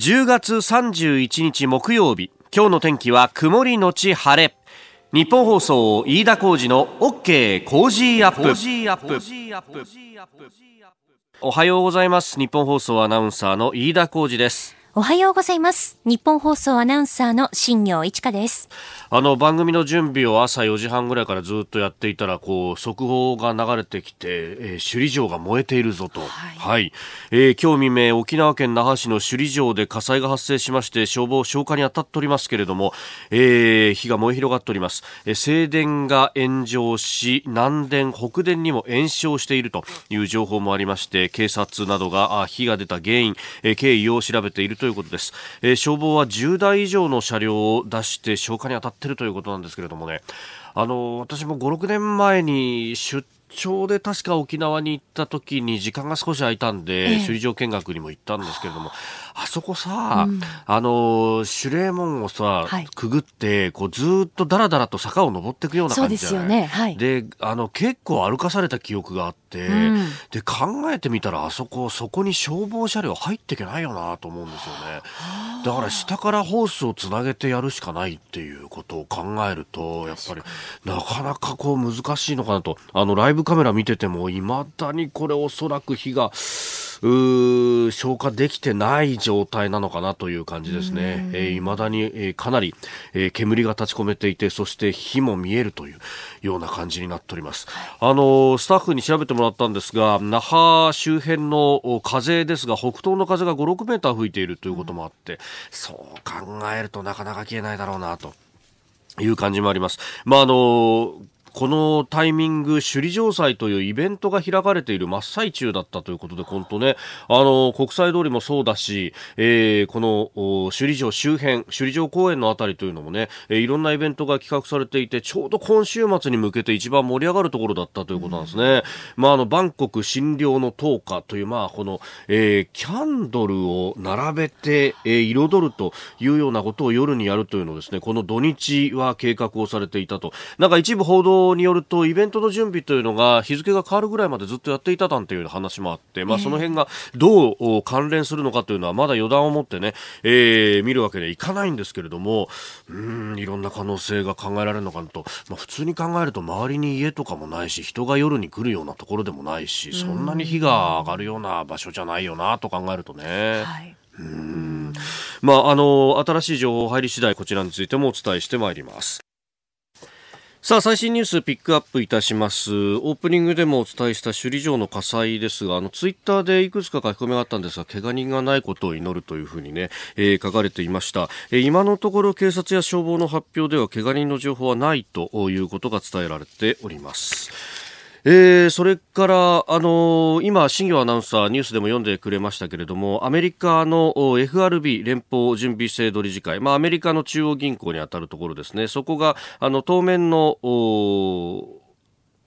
10月31日木曜日。今日の天気は曇りのち晴れ。日本放送飯田浩二の OK コージーアップ。おはようございます。ニッポン放送アナウンサーの飯田浩司ですおはようございます。ニッポン放送アナウンサーの新行市佳です。あの番組の準備を朝4時半ぐらいからずっとやっていたらこう速報が流れてきて、えー、首里城が燃えているぞと、はい、はい、えー、今日未明沖縄県那覇市の首里城で火災が発生しまして消防消火に当たっておりますけれども、えー、火が燃え広がっております、えー、正殿が炎上し南殿北殿にも延焼しているという情報もありまして警察などが火が出た原因、えー、経緯を調べているということです、えー、消防は10台以上の車両を出して消火に当たってってるということなんですけれどもね、あの、私も5、6年前に出張で確か沖縄に行った時に時間が少し空いたんで、ええ、首里城見学にも行ったんですけれども、あそこさ、うん、あの、守礼門をさ、はい、くぐって、こうずっとだらだらと坂を登っていくような感じじゃない？ですよね。はい、で、あの、結構歩かされた記憶があって、うん、で、考えてみたらあそこ、そこに消防車両入っていけないよなと思うんですよね。だから下からホースをつなげてやるしかないっていうことを考えると、やっぱりなかなかこう難しいのかなと。あの、ライブカメラ見てても、いまだにこれおそらく火が、う消化できてない状態なのかなという感じですね。えー、未だに、えー、かなり、えー、煙が立ち込めていて、そして火も見えるというような感じになっております。あのスタッフに調べてもらったんですが、那覇周辺の風ですが、北東の風が5、6メーター吹いているということもあって、うん、そう考えるとなかなか消えないだろうなと。いう感じもあります。まあ、あのこのタイミング、首里城祭というイベントが開かれている真っ最中だったということで、本当ね、あの、国際通りもそうだし、えー、この首里城周辺、首里城公園のあたりというのもね、えー、いろんなイベントが企画されていて、ちょうど今週末に向けて一番盛り上がるところだったということなんですね。うん、まあ、あの、バンコク診療の灯火という、まあ、この、えー、キャンドルを並べて、えー、彩るというようなことを夜にやるというのをですね、この土日は計画をされていたと。なんか一部報道によるとイベントの準備というのが日付が変わるぐらいまでずっとやっていたなんていう話もあって、まあ、その辺がどう関連するのかというのはまだ予断を持ってね、えー、見るわけにはいかないんですけれどもうんいろんな可能性が考えられるのかなと、まあ、普通に考えると周りに家とかもないし人が夜に来るようなところでもないしそんなに火が上がるような場所じゃないよなと考えるとね。はい。うん。まあ、あの新しい情報入り次第こちらについてもお伝えしてまいります。さあ最新ニュースピックアップいたします。オープニングでもお伝えした首里城の火災ですがあのツイッターでいくつか書き込みがあったんですが怪我人がないことを祈るというふうにね、えー、書かれていました、えー、今のところ警察や消防の発表では怪我人の情報はないということが伝えられております。えー、それから、あのー、今、新業アナウンサーニュースでも読んでくれましたけれどもアメリカの FRB 連邦準備制度理事会、まあ、アメリカの中央銀行にあたるところですね。そこがあの当面の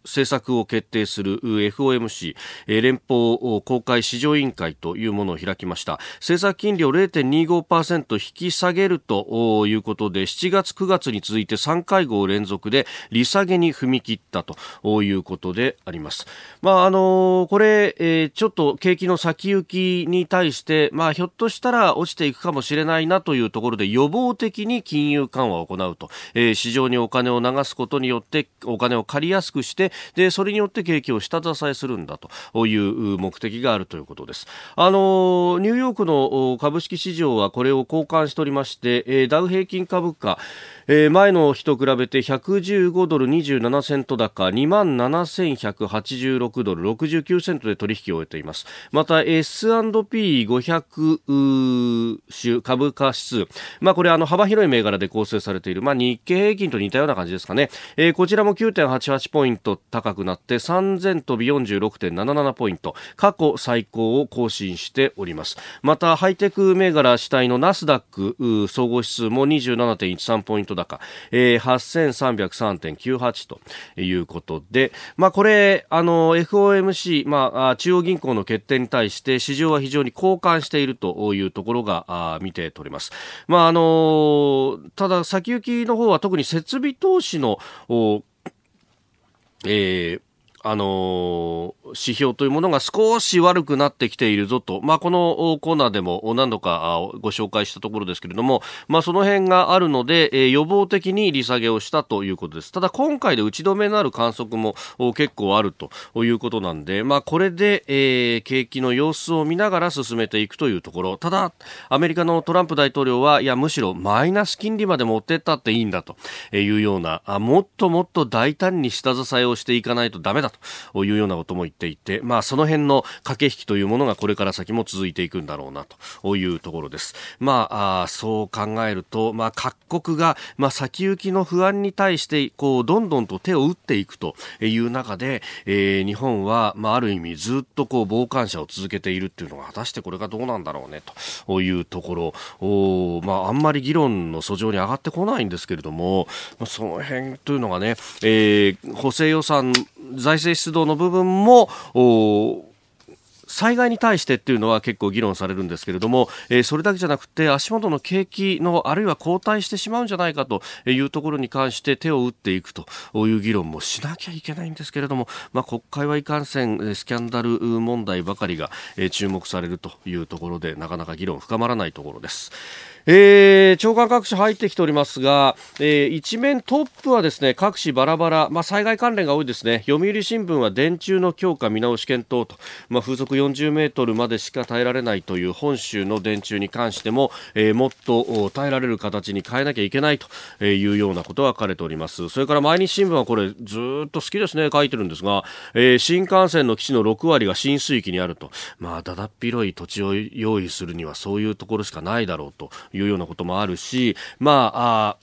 政策を決定する FOMC 連邦公開市場委員会というものを開きました。政策金利を0.25%引き下げるということで7月9月に続いて3会合連続で利下げに踏み切ったということであります。まああのこれ、え、ちょっと景気の先行きに対してまあひょっとしたら落ちていくかもしれないなというところで予防的に金融緩和を行うと、え、市場にお金を流すことによってお金を借りやすくしてでそれによって景気を下支えするんだという目的があるということです。あのニューヨークの株式市場はこれを交換しておりましてダウ平均株価えー、前の日と比べて115ドル27セント高2万7186ドル69セントで取引を終えています。また S&P500 種株価指数。まあこれあの幅広い銘柄で構成されている。まあ日経平均と似たような感じですかね、えー、こちらも9.88ポイント高くなって3000飛び46.77ポイント。過去最高を更新しております。またハイテク銘柄主体のナスダック総合指数も27.13ポイント高、えー、8303.98ということで、まあ、これ、あの、FOMC、まあ、中央銀行の決定に対して市場は非常に好感しているというところがあ見て取れます。まあ、あの、ただ先行きの方は特に設備投資の、えーあのー、指標というものが少し悪くなってきているぞと、まあ、このコーナーでも何度かご紹介したところですけれども、まあ、その辺があるので、えー、予防的に利下げをしたということです。ただ今回で打ち止めのある観測も結構あるということなんで、まあ、これで、えー、景気の様子を見ながら進めていくというところ。ただ、アメリカのトランプ大統領は、いや、むしろマイナス金利まで持ってったっていいんだというような、あもっともっと大胆に下支えをしていかないとダメだというようなことも言っていて、まあ、その辺の駆け引きというものがこれから先も続いていくんだろうなというところです。まあ、あそう考えると、まあ、各国が、まあ、先行きの不安に対して、こう、どんどんと手を打っていくという中で、えー、日本は、まあ、ある意味ずっとこう、傍観者を続けているっていうのが、果たしてこれがどうなんだろうね、というところ、おまあ、あんまり議論の訴状に上がってこないんですけれども、その辺というのがね、えー、補正予算財政出動の部分も災害に対してっていうのは結構議論されるんですけれども、えー、それだけじゃなくて足元の景気のあるいは後退してしまうんじゃないかというところに関して手を打っていくという議論もしなきゃいけないんですけれども、まあ、国会はいかんせんスキャンダル問題ばかりが、注目されるというところでなかなか議論深まらないところです。えー、長官各紙入ってきておりますが、えー、一面トップはですね各紙バラバラ、まあ、災害関連が多いですね。読売新聞は電柱の強化見直し検討と、まあ、風速40メートルまでしか耐えられないという本州の電柱に関しても、えー、もっと耐えられる形に変えなきゃいけないというようなことが書かれております。それから毎日新聞はこれずっと好きですね書いてるんですが、えー、新幹線の基地の6割が浸水域にあると。まあだだっ広い土地を用意するにはそういうところしかないだろうと。いうようなこともあるし、まあ、あ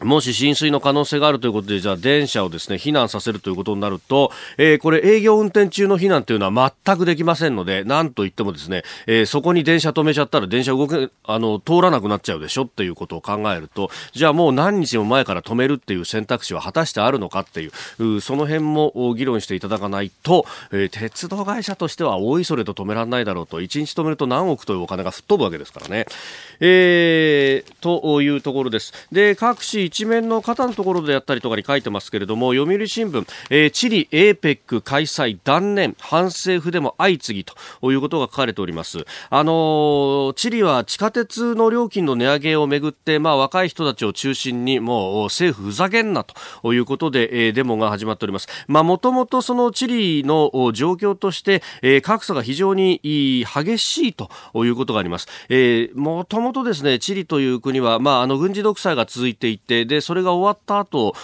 もし浸水の可能性があるということで、じゃあ電車をですね、避難させるということになると、えー、これ営業運転中の避難というのは全くできませんので、なんといってもですね、えー、そこに電車止めちゃったら電車動け、あの、通らなくなっちゃうでしょっていうことを考えると、じゃあもう何日も前から止めるっていう選択肢は果たしてあるのかっていう、うその辺も議論していただかないと、えー、鉄道会社としては大いそれと止められないだろうと、1日止めると何億というお金が吹っ飛ぶわけですからね。えー、というところです。で、各市紙一面の肩のところであったりとかに書いてますけれども読売新聞、えー、チリ APEC 開催断念反政府でも相次ぎということが書かれております。あのー、チリは地下鉄の料金の値上げをめぐって、まあ、若い人たちを中心にもう政府ふざけんなということで、えー、デモが始まっております。もともとそのチリの状況として、えー、格差が非常に激しいということがあります。もともとですねチリという国は、まあ、あの軍事独裁が続いていてでそれが終わった後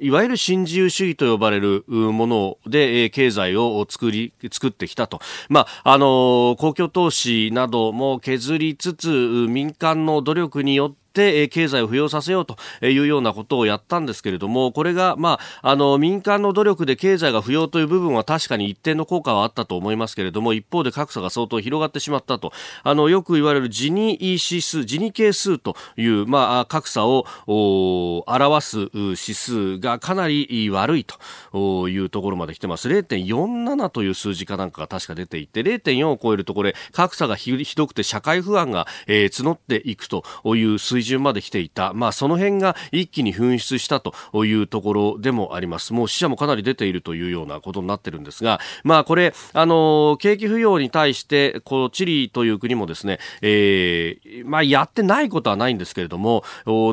いわゆる新自由主義と呼ばれるもので経済を作り作ってきたと、まああの公共投資なども削りつつ民間の努力によってって経済を浮揚させようというようなことをやったんですけれどもこれが、まあ、あの民間の努力で経済が浮揚という部分は確かに一定の効果はあったと思いますけれども一方で格差が相当広がってしまったと。あのよく言われるジニ指数ジニ係数という、まあ、格差を表す指数がかなり悪いというところまで来てます。0.47という数字かなんかが確か出ていて0.4を超えるとこれ格差がひどくて社会不安が、えー、募っていくという水水準まで来ていた、まあ、その辺が一気に噴出したというところでもあります。もう死者もかなり出ているというようなことになってるんですが、まあ、これ、あの、景気不要に対して、このチリという国もですね、えー、まあ、やってないことはないんですけれども、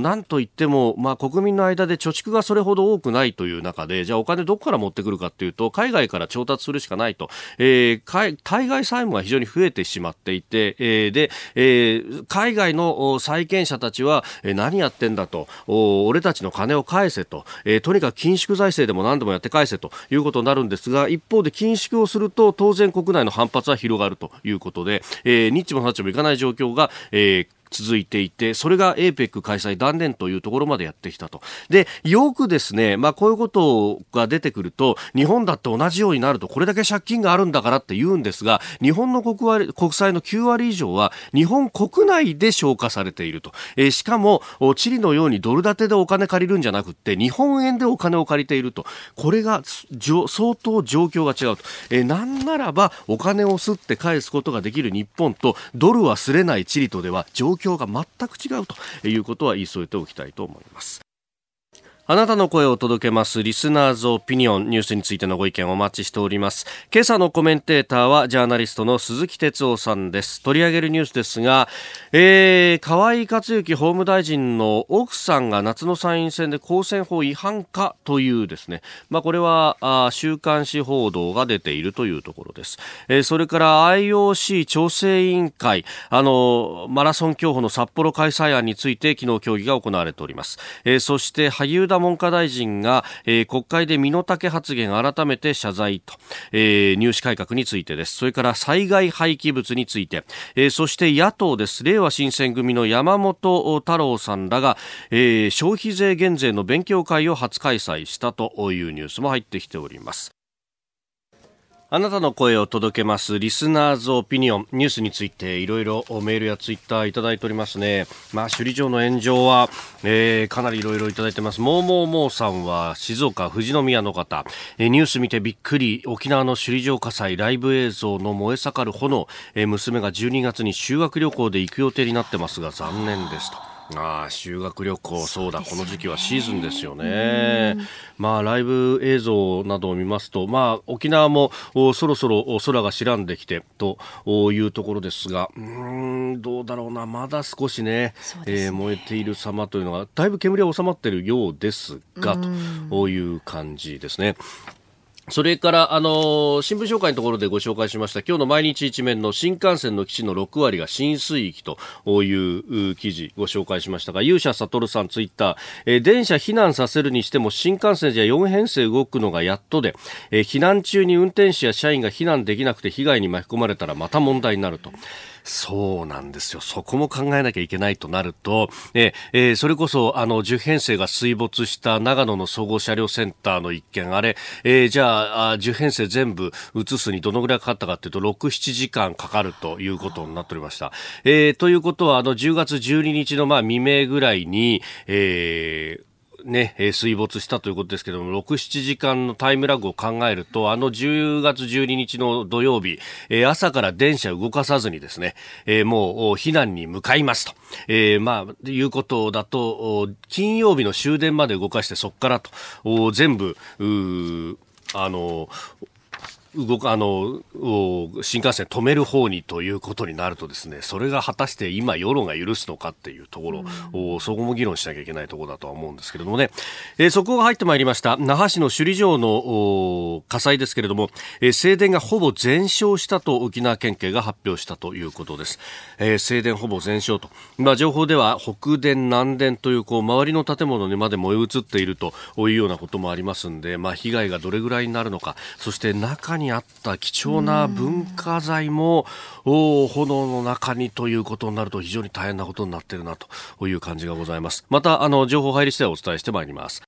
なんといっても、まあ、国民の間で貯蓄がそれほど多くないという中で、じゃあお金どこから持ってくるかっていうと、海外から調達するしかないと、えー、対外債務が非常に増えてしまっていて、えー、で、えー、海外の債権者たちちは、え何やってんだと。俺たちの金を返せと、えとにかく緊縮財政でも何でもやって返せと。いうことになるんですが一方で緊縮をすると当然国内の反発は広がるということで、えー、ニッチもサッチもいかない状況が、えー続いていて、それが APEC 開催断念というところまでやってきたと。で、よくですね、まあこういうことが出てくると、日本だって同じようになると、これだけ借金があるんだからって言うんですが、日本の国割国債の9割以上は、日本国内で消化されていると。えー、しかも、チリのようにドル建てでお金借りるんじゃなくて、日本円でお金を借りていると。これが、相当状況が違うと。えー、なんならば、お金を吸って返すことができる日本と、ドルはすれないチリとでは、状況が全く違うということは言い添えておきたいと思います。あなたの声を届けますリスナーズオピニオンニュースについてのご意見をお待ちしております。今朝のコメンテーターはジャーナリストの鈴木哲夫さんです。取り上げるニュースですが、えー、河井克行法務大臣の奥さんが夏の参院選で公選法違反かというですね。まあこれはあ週刊誌報道が出ているというところです、えー、それから IOC 調整委員会あのマラソン競歩の札幌開催案について昨日協議が行われております、えー、そして萩生田文科大臣が、えー、国会で身の丈発言改めて謝罪と、えー、入試改革についてです。それから災害廃棄物について、えー、そして野党です。令和新選組の山本太郎さんらが、えー、消費税減税の勉強会を初開催したというニュースも入ってきております。あなたの声を届けますリスナーズオピニオンニュースについていろいろメールやツイッターいただいておりますね。まあ首里城の炎上は、えー、かなりいろいろいただいてます。もうもうもうさんは静岡富士宮の方、えー、ニュース見てびっくり沖縄の首里城火災ライブ映像の燃え盛る炎、えー、娘が12月に修学旅行で行く予定になってますが残念ですと。ああ修学旅行そうだこの時期はシーズンですよね。まあライブ映像などを見ますとまあ沖縄もそろそろ空が白んできてというところですがうんどうだろうなまだ少しねね、えー、燃えている様というのがだいぶ煙は収まっているようですがという感じですね。それから、あの新聞紹介のところでご紹介しました、今日の毎日一面の新幹線の基地の6割が浸水域という記事ご紹介しましたが、勇者悟さんツイッター、えー、電車避難させるにしても新幹線じゃ4編成動くのがやっとで、えー、避難中に運転手や社員が避難できなくて被害に巻き込まれたらまた問題になると。そうなんですよ。そこも考えなきゃいけないとなると、ええー、それこそ、あの、10編成が水没した長野の総合車両センターの一件、あれ、えー、じゃあ、あ10編成全部移すにどのぐらいかかったかというと、6、7時間かかるということになっておりました。えー、ということは、あの、10月12日の、まあ、未明ぐらいに、えー、ね、水没したということですけども、6、7時間のタイムラグを考えると、あの10月12日の土曜日え、朝から電車動かさずにですねえ、もう避難に向かいますと、えー、まあ、いうことだと、金曜日の終電まで動かしてそっからと、全部、あの、動かあの新幹線止める方にということになるとですねそれが果たして今世論が許すのかっていうところ、うん、そこも議論しなきゃいけないところだとは思うんですけれどもね、えー、速報が入ってまいりました。那覇市の首里城の火災ですけれども、えー、正殿がほぼ全焼したと沖縄県警が発表したということです、えー、正殿ほぼ全焼と。今情報では北殿南殿というこう周りの建物にまで燃え移っているというようなこともありますんで、まあ、被害がどれぐらいになるのかそして中にあった貴重な文化財も炎の中にということになると非常に大変なことになっているなという感じがございます。また、あの、情報入り次第お伝えしてまいります。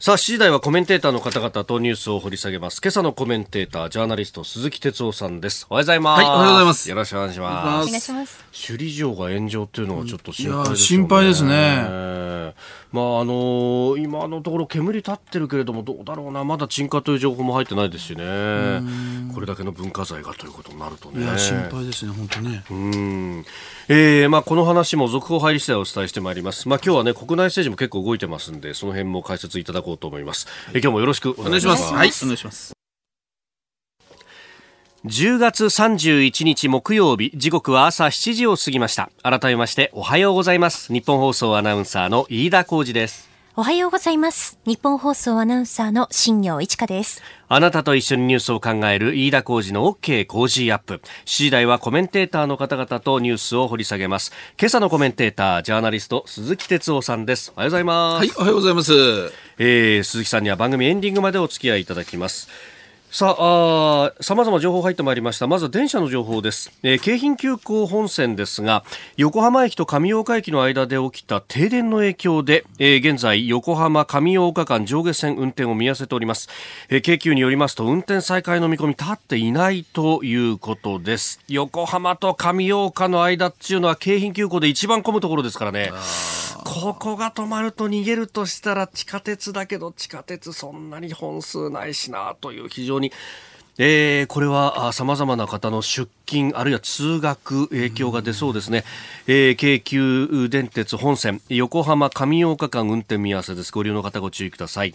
さあ、7時台はコメンテーターの方々とニュースを掘り下げます。今朝のコメンテーター、ジャーナリスト、鈴木哲夫さんです。おはようございます。はい、おはようございます。よろしくお願いします。お願いします。首里城が炎上っていうのはちょっと心配ですね。心配ですね。まあ、あのー、今のところ煙立ってるけれども、どうだろうな、まだ鎮火という情報も入ってないですしね。これだけの文化財がということになるとね。いや、心配ですね、本当ね。うん。えー、まあ、この話も続報入り次第お伝えしてまいります。まあ、今日はね、国内政治も結構動いてますんで、その辺も解説いただこうと思います。え今日もよろしくお願いします。はい、お願いします。10月31日木曜日時刻は朝7時を過ぎました改めましておはようございます日本放送アナウンサーの飯田浩二ですおはようございます。日本放送アナウンサーの新業一華です。あなたと一緒にニュースを考える飯田浩二の OK 工事アップ。7時台はコメンテーターの方々とニュースを掘り下げます。今朝のコメンテータージャーナリスト鈴木哲夫さんです。おはようございます。はいおはようございます、えー、鈴木さんには番組エンディングまでお付き合いいただきますさあさまざま情報入ってまいりました。まず電車の情報です、えー、京浜急行本線ですが横浜駅と上大岡駅の間で起きた停電の影響で、えー、現在横浜上大岡間上下線運転を見合わせております、えー、京急によりますと運転再開の見込み立っていないということです。横浜と上大岡の間っていうのは京浜急行で一番混むところですからね。ここが止まると逃げるとしたら地下鉄だけど地下鉄そんなに本数ないしなという非常ににえー、これはさまざまな方の出勤あるいは通学影響が出そうですね、えー、京急電鉄本線横浜上岡間運転見合わせです。ご利用の方ご注意ください、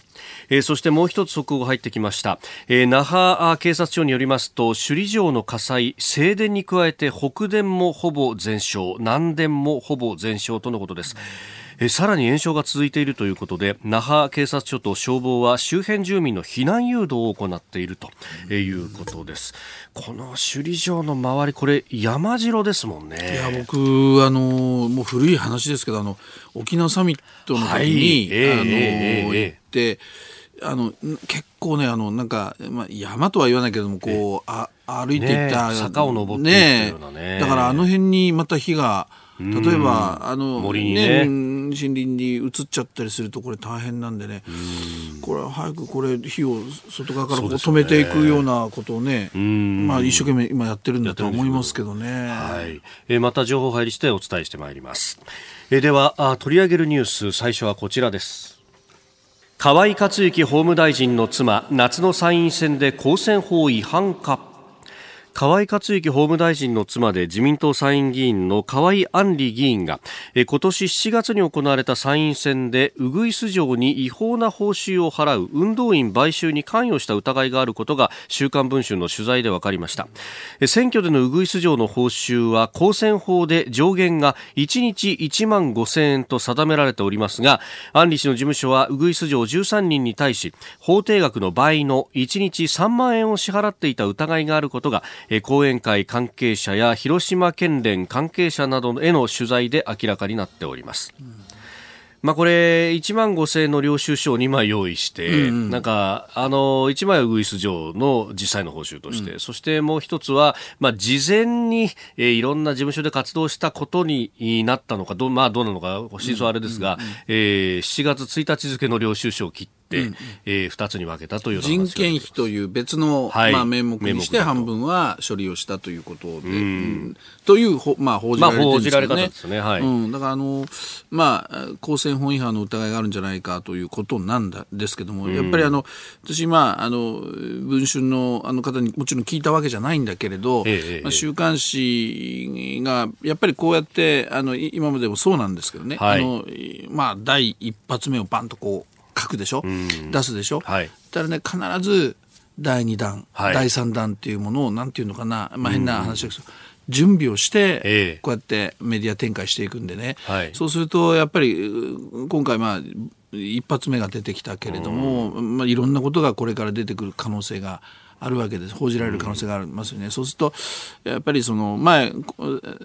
えー、そしてもう一つ速報が入ってきました、えー、那覇警察庁によりますと首里城の火災西電に加えて北電もほぼ全焼南電もほぼ全焼とのことです、うんえさらに延焼が続いているということで那覇警察署と消防は周辺住民の避難誘導を行っているということです。この首里城の周りこれ山城ですもんね。いや僕あのもう古い話ですけどあの沖縄サミットの時に、はいえー、あの、えー、行って。あの結構ねあのなんか、まあ、山とは言わないけどもこうあ歩いていった、ね、坂を登っていったようなねだからあの辺にまた火が例えばあの森にね、ね、森林に移っちゃったりするとこれ大変なんでね。これは早くこれ火を外側からこう止めていくようなことをね、ね、まあ、一生懸命今やってるんだと思いますけどね。はい、えー、また情報入りしてお伝えしてまいります。えー、ではあ取り上げるニュース最初はこちらです。河井克行法務大臣の妻夏の参院選で公選法違反か河井克行法務大臣の妻で自民党参院議員の河井案里議員が今年7月に行われた参院選でウグイス城に違法な報酬を払う運動員買収に関与した疑いがあることが週刊文春の取材で分かりました。選挙でのウグイス城の報酬は公選法で上限が1日1万5000円と定められておりますが案里氏の事務所はウグイス城13人に対し法定額の倍の1日3万円を支払っていた疑いがあることが講演会関係者や広島県連関係者などへの取材で明らかになっております。うん。まあ、これ、1万5000円の領収書を2枚用意して、うん、なんか、あの、1枚はウグイス城の実際の報酬として、うん、そしてもう一つは、まあ、事前に、えー、いろんな事務所で活動したことになったのか、ど,、まあ、どうなのか、真相はあれですが、うん、えー、7月1日付の領収書を切って、うん、えー、2つに分けたという人件費という別の、はい、まあ、名目にして半分は処理をしたということで、うん、というほ、まあ、報じられてるんですよね。まあ、ですね。はい。うん、だからあの、まあ、公選法違反の疑いがあるんじゃないかということなんだですけども、やっぱりあの私、まあ、あの文春のあの方にもちろん聞いたわけじゃないんだけれど、ええまあ、週刊誌がやっぱりこうやってあの今までもそうなんですけどね、はい、あのまあ、第一発目をバンとこう書くでしょ、うん、出すでしょ、はい、ただね必ず第2弾、はい、第3弾っていうものをなんていうのかな、まあ、変な話ですけど、うん、準備をして、こうやってメディア展開していくんでね、そうするとやっぱり今回まあ一発目が出てきたけれども、まあ、いろんなことがこれから出てくる可能性があるわけです。報じられる可能性がありますよね。うん、そうすると、やっぱりその前、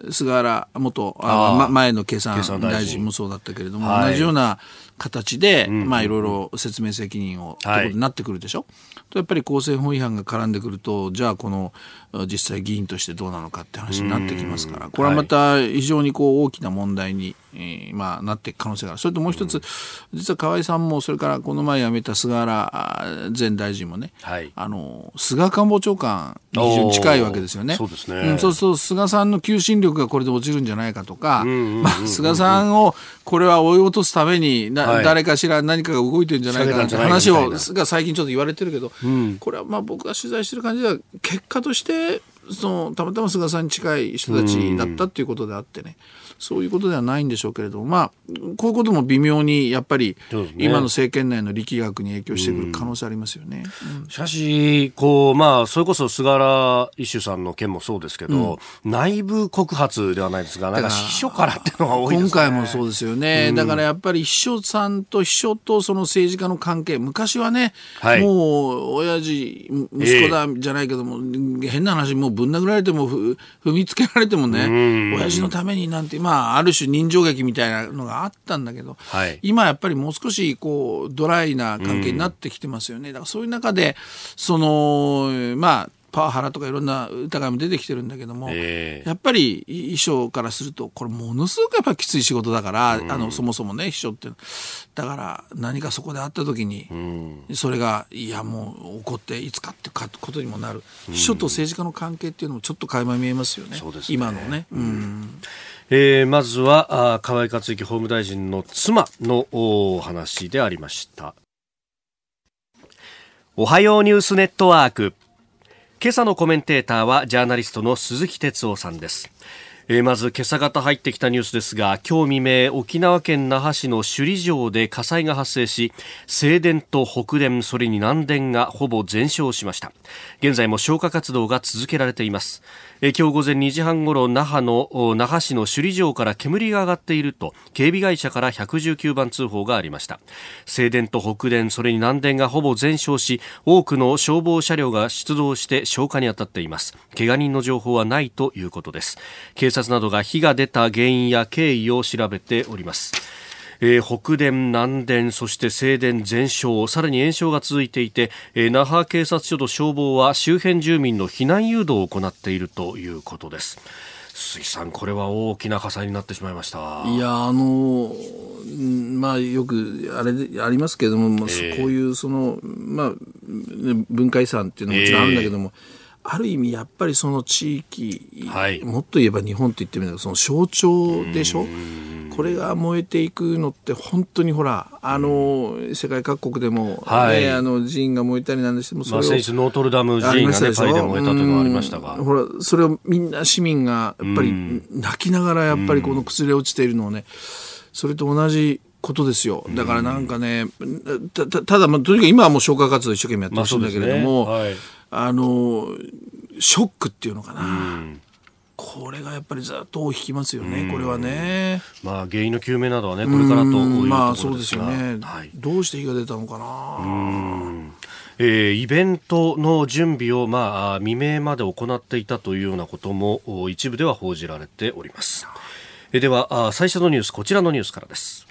菅原元、あま、前の経産大臣もそうだったけれども、はい、同じような形で、うん、まあいろいろ説明責任を、ということになってくるでしょ？とやっぱり公選法違反が絡んでくると、じゃあこの実際議員としてどうなのかって話になってきますから、これはまた非常にこう大きな問題に、えー、まあなっていく可能性がある。それともう一つ、実は河合さんも、それからこの前辞めた菅原前大臣もね、はい、あの、菅官房長官に非常に近いわけですよね。そうですね。うん、そうすると菅さんの求心力がこれで落ちるんじゃないかとか、まあ、菅さんをこれは追い落とすためにな、はい、誰かしら何かが動いてるんじゃないかなって話をが最近ちょっと言われてるけど、うん、これはまあ僕が取材してる感じでは結果としてそのたまたま菅さんに近い人たちだったっていうことであってね、そういうことではないんでしょうけれども、まあ、こういうことも微妙にやっぱり、今の政権内の力学に影響してくる可能性ありますよね。うん、しかし、こう、まあ、それこそ菅原一秀さんの件もそうですけど、うん、内部告発ではないですが、なんか秘書からっていうのが多いですね。今回もそうですよね。うん、だからやっぱり秘書さんと秘書とその政治家の関係、昔はね、はい、もう、親父、息子だじゃないけども、えー、変な話、もうぶん殴られても、踏みつけられてもね、親父のためになんて、まあ、まあ、ある種人情劇みたいなのがあったんだけど、はい、今やっぱりもう少しこうドライな関係になってきてますよね。だからそういう中でそのまあパワハラとかいろんな疑いも出てきてるんだけども、えー、やっぱり秘書からするとこれものすごくやっぱきつい仕事だから、うん、あのそもそもね秘書ってだから何かそこで会った時に、うん、それがいやもう怒っていつかってことにもなる、うん、秘書と政治家の関係っていうのもちょっと垣間見えますよね、ね、今のね。うんえー、まずは河井克行法務大臣の妻のお話でありました。おはようニュースネットワーク。今朝のコメンテーターはジャーナリストの鈴木哲夫さんです、まず今朝方入ってきたニュースですが今日未明沖縄県那覇市の首里城で火災が発生し西電と北電それに南電がほぼ全焼しました。現在も消火活動が続けられています。今日午前2時半ごろ那覇の那覇市の首里城から煙が上がっていると警備会社から119番通報がありました。西電と北電それに南電がほぼ全焼し多くの消防車両が出動して消火に当たっています。怪我人の情報はないということです。警察などが火が出た原因や経緯を調べております。えー、北電、南電、そして西電全焼、さらに延焼が続いていて、えー、那覇警察署と消防は周辺住民の避難誘導を行っているということです。水さん、これは大きな火災になってしまいました。いや、あの、まあ、よく、あれ、ありますけれども、えー、こういう、その、まあ、文化遺産っていうのももちろんあるんだけども、えーある意味やっぱりその地域、はい、もっと言えば日本と言ってみればその象徴でしょ？これが燃えていくのって本当にほらあの世界各国でも、ね、はい、あの寺院が燃えたりなんでしてもそれを、まあ、先日ノートルダム寺院が、ね、パリで燃えたというのがありましたが。ほらそれをみんな市民がやっぱり泣きながらやっぱりこの崩れ落ちているのをねそれと同じことですよ。だからなんかね、たただ、まあ、とにかく今はもう消火活動一生懸命やってほしいんだけれども、まああの、ショックっていうのかな。うんこれがやっぱりずっと引きますよね、これはね。まあ、原因の究明などはね、これからというまあ、そうですよね、はい、どうして火が出たのかな。えー、イベントの準備を、まあ、未明まで行っていたというようなことも一部では報じられております。えでは、最初のニュース、こちらのニュースからです。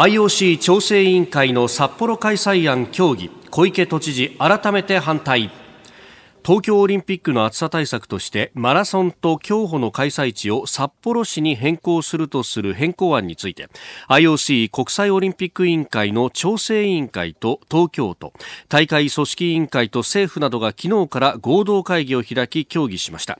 IOC 調整委員会の札幌開催案協議小池都知事改めて反対。東京オリンピックの暑さ対策としてマラソンと競歩の開催地を札幌市に変更するとする変更案について IOC 国際オリンピック委員会の調整委員会と東京都大会組織委員会と政府などが昨日から合同会議を開き協議しました。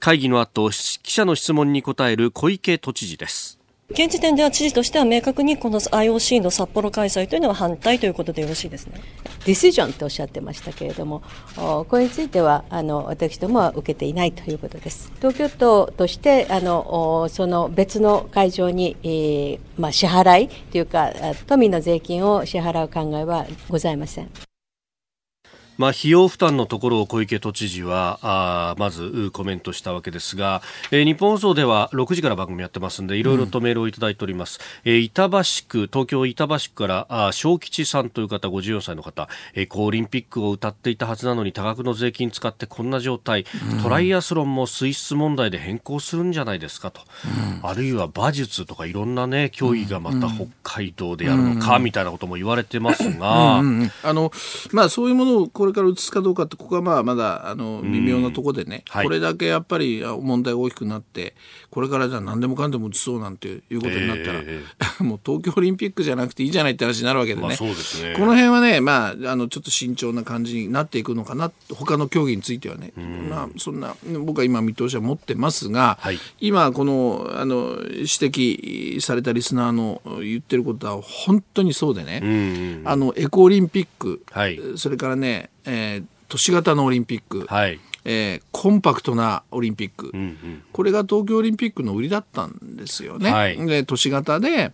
会議の後記者の質問に答える小池都知事です。現時点では知事としては明確にこの IOC の札幌開催というのは反対ということでよろしいですね。ディシジョンとおっしゃってましたけれども、これについてはあの私どもは受けていないということです。東京都としてあのその別の会場に、えー、まあ支払いというか都民の税金を支払う考えはございません。まあ、費用負担のところを小池都知事はあまずコメントしたわけですが、えー、日本放送では6時から番組やってますんでいろいろとメールをいただいております、うん、えー、板橋区東京板橋区からあ小吉さんという方54歳の方、えー、こうオリンピックを歌っていたはずなのに多額の税金使ってこんな状態、うん、トライアスロンも水質問題で変更するんじゃないですかと、うん、あるいは馬術とかいろんなね競技がまた北海道でやるのか、みたいなことも言われてますが、あのまあそういうものをこれれから移すかどうかってここはまあまだあの微妙なところでね、はい、これだけやっぱり問題が大きくなってこれからじゃあ何でもかんでも移そうなんていうことになったら、えー、もう東京オリンピックじゃなくていいじゃないって話になるわけでね。まあ、ね。この辺はね、まあ、あのちょっと慎重な感じになっていくのかな他の競技についてはね、まあ、そんな僕は今見通しは持ってますが、はい、今このあの指摘されたリスナーの言ってることは本当にそうでね、あのエコオリンピック、はい、それからねえー、都市型のオリンピック、はい、えー、コンパクトなオリンピック、うんうん、これが東京オリンピックの売りだったんですよね。はい、で都市型で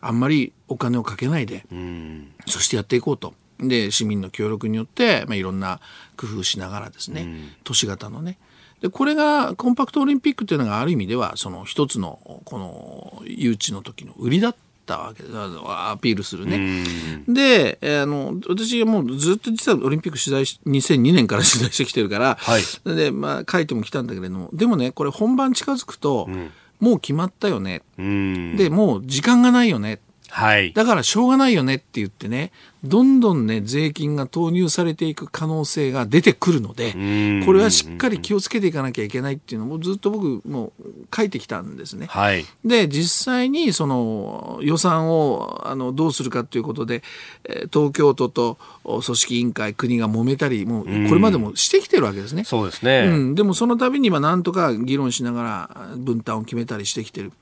あんまりお金をかけないで、うん、そしてやっていこうと。で市民の協力によって、まあ、いろんな工夫しながらですね、うん、都市型のね。でこれがコンパクトオリンピックというのがある意味ではその一つのこの誘致の時の売りだったったわけでアピールするね。であの私はもうずっと実はオリンピック取材し2002年から取材してきてるから、はい、でまあ、書いてもきたんだけれどもでもねこれ本番近づくと、うん、もう決まったよね、でもう時間がないよねはい、だからしょうがないよねって言ってねどんどんね税金が投入されていく可能性が出てくるのでこれはしっかり気をつけていかなきゃいけないっていうのもずっと僕も書いてきたんですね。はい、で実際にその予算をあのどうするかということで東京都と組織委員会国が揉めたりもうこれまでもしてきてるわけですね。そうですね、うん、でもその度に今なんとか議論しながら分担を決めたりしてきてる。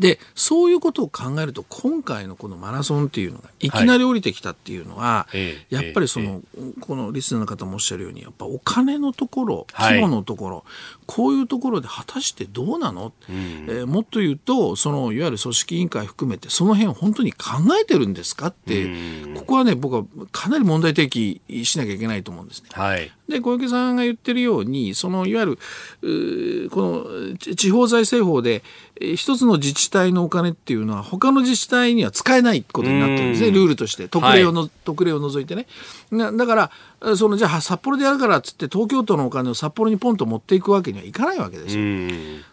でそういうことを考えると今回のこのマラソンっていうのがいきなり降りてきたっていうのは、はい、やっぱりその、このリスナーの方もおっしゃるようにやっぱお金のところ規模のところ、はい、こういうところで果たしてどうなの、うん、えー、もっと言うとそのいわゆる組織委員会含めてその辺を本当に考えてるんですかって、うん、ここはね僕はかなり問題提起しなきゃいけないと思うんですね。はい、で小池さんが言ってるようにそのいわゆるこの地方財政法で一つの自治体のお金っていうのは他の自治体には使えないことになってるんですねルールとして。特例をの、はい、特例を除いてね。だからそのじゃあ札幌でやるからっつって東京都のお金を札幌にポンと持っていくわけにはいかないわけですよ。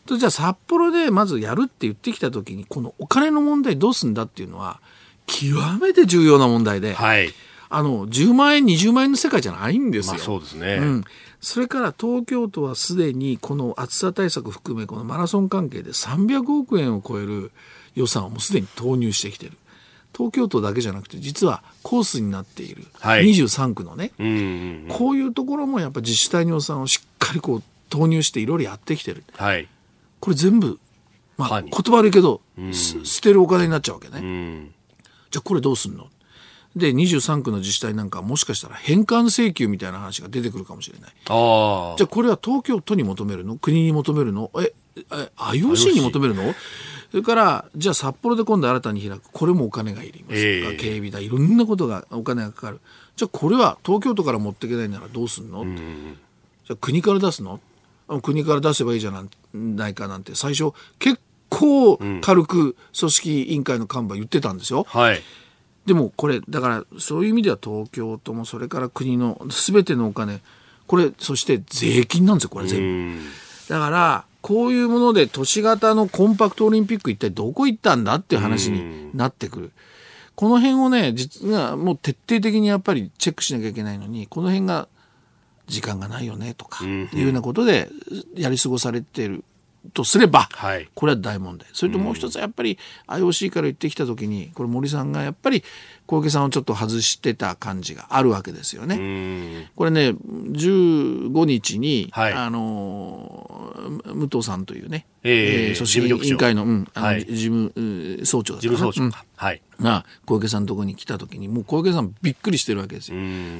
とじゃあ札幌でまずやるって言ってきた時にこのお金の問題どうすんだっていうのは極めて重要な問題で、はい、あの10万円20万円の世界じゃないんですよ。まあ、そうですね、うんそれから東京都はすでにこの暑さ対策含めこのマラソン関係で300億円を超える予算をもうすでに投入してきてる。東京都だけじゃなくて実はコースになっている23区のね、はい、こういうところもやっぱ自治体の予算をしっかりこう投入していろいろやってきてる、はい、これ全部、まあ、言葉悪いけど、捨てるお金になっちゃうわけね、じゃあこれどうすんの？で23区の自治体なんかもしかしたら返還請求みたいな話が出てくるかもしれない。あじゃあこれは東京都に求めるの？国に求めるの？ええ IOC に求めるの？それからじゃあ札幌で今度新たに開く。これもお金がいります、えー、警備だ。いろんなことがお金がかかる。じゃあこれは東京都から持っていけないならどうすんの、うん、じゃあ国から出すの？国から出せばいいじゃないかなんて最初結構軽く組織委員会の幹部は言ってたんですよ。はいでもこれだからそういう意味では東京都もそれから国の全てのお金これそして税金なんですよこれ全部。だからこういうもので都市型のコンパクトオリンピック一体どこ行ったんだっていう話になってくる。この辺をね実はもう徹底的にやっぱりチェックしなきゃいけないのにこの辺が時間がないよねとかいうようなことでやり過ごされてるとすれば、はい、これは大問題。それともう一つはやっぱり IOC から言ってきた時にこれ森さんがやっぱり小池さんをちょっと外してた感じがあるわけですよね。これね15日に、はい、あの武藤さんというね、えー、組織委員会の,、うん、あの、はい、事務総長だ事務総長、うん、はい。が小池さんのところに来た時にもう小池さんびっくりしてるわけですよ。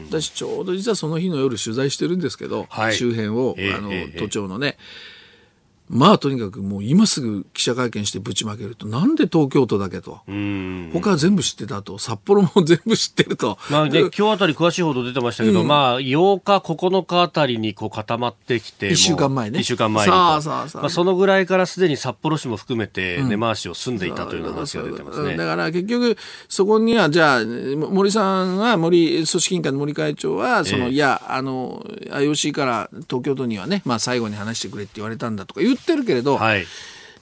私ちょうど実はその日の夜取材してるんですけど、はい、周辺を、えー、あの、えー、都庁のね、まあとにかくもう今すぐ記者会見してぶちまけると。なんで東京都だけと。他は全部知ってたと。札幌も全部知ってると、まあ、で今日あたり詳しい報道出てましたけど、うん、まあ8日9日あたりにこう固まってきて1週間前ね。1週間前にさあさあさあ、まあ、そのぐらいからすでに札幌市も含めて根回しを済んでいたという話が出てますね、だから結局そこにはじゃあ森さんは森組織委員会の森会長はその、えー、いやあの IOC から東京都にはね、まあ、最後に話してくれって言われたんだとか言ってるけれど、はい、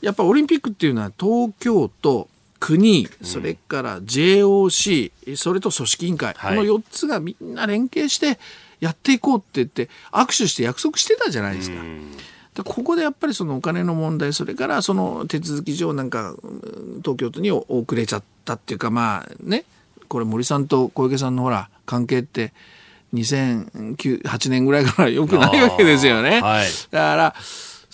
やっぱオリンピックっていうのは東京都国、それから JOC、それと組織委員会、この4つがみんな連携してやっていこうって言って握手して約束してたじゃないですか。でここでやっぱりそのお金の問題それからその手続き上なんか東京都に遅れちゃったっていうかまあね。これ森さんと小池さんのほら関係って2008年ぐらいからよくないわけですよね。はい、だから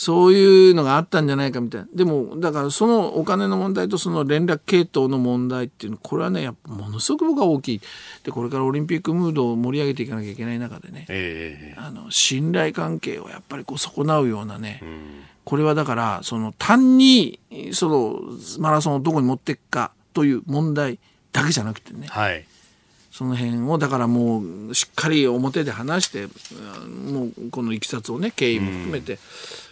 そういうのがあったんじゃないかみたいな。でも、だからそのお金の問題とその連絡系統の問題っていうの、これはね、やっぱものすごく僕は大きい。で、これからオリンピックムードを盛り上げていかなきゃいけない中でね、えー、あの信頼関係をやっぱりこう損なうようなね、うん、これはだから、その単に、そのマラソンをどこに持っていくかという問題だけじゃなくてね、はいその辺をだからもうしっかり表で話してもうこのいきさつをね経緯も含めて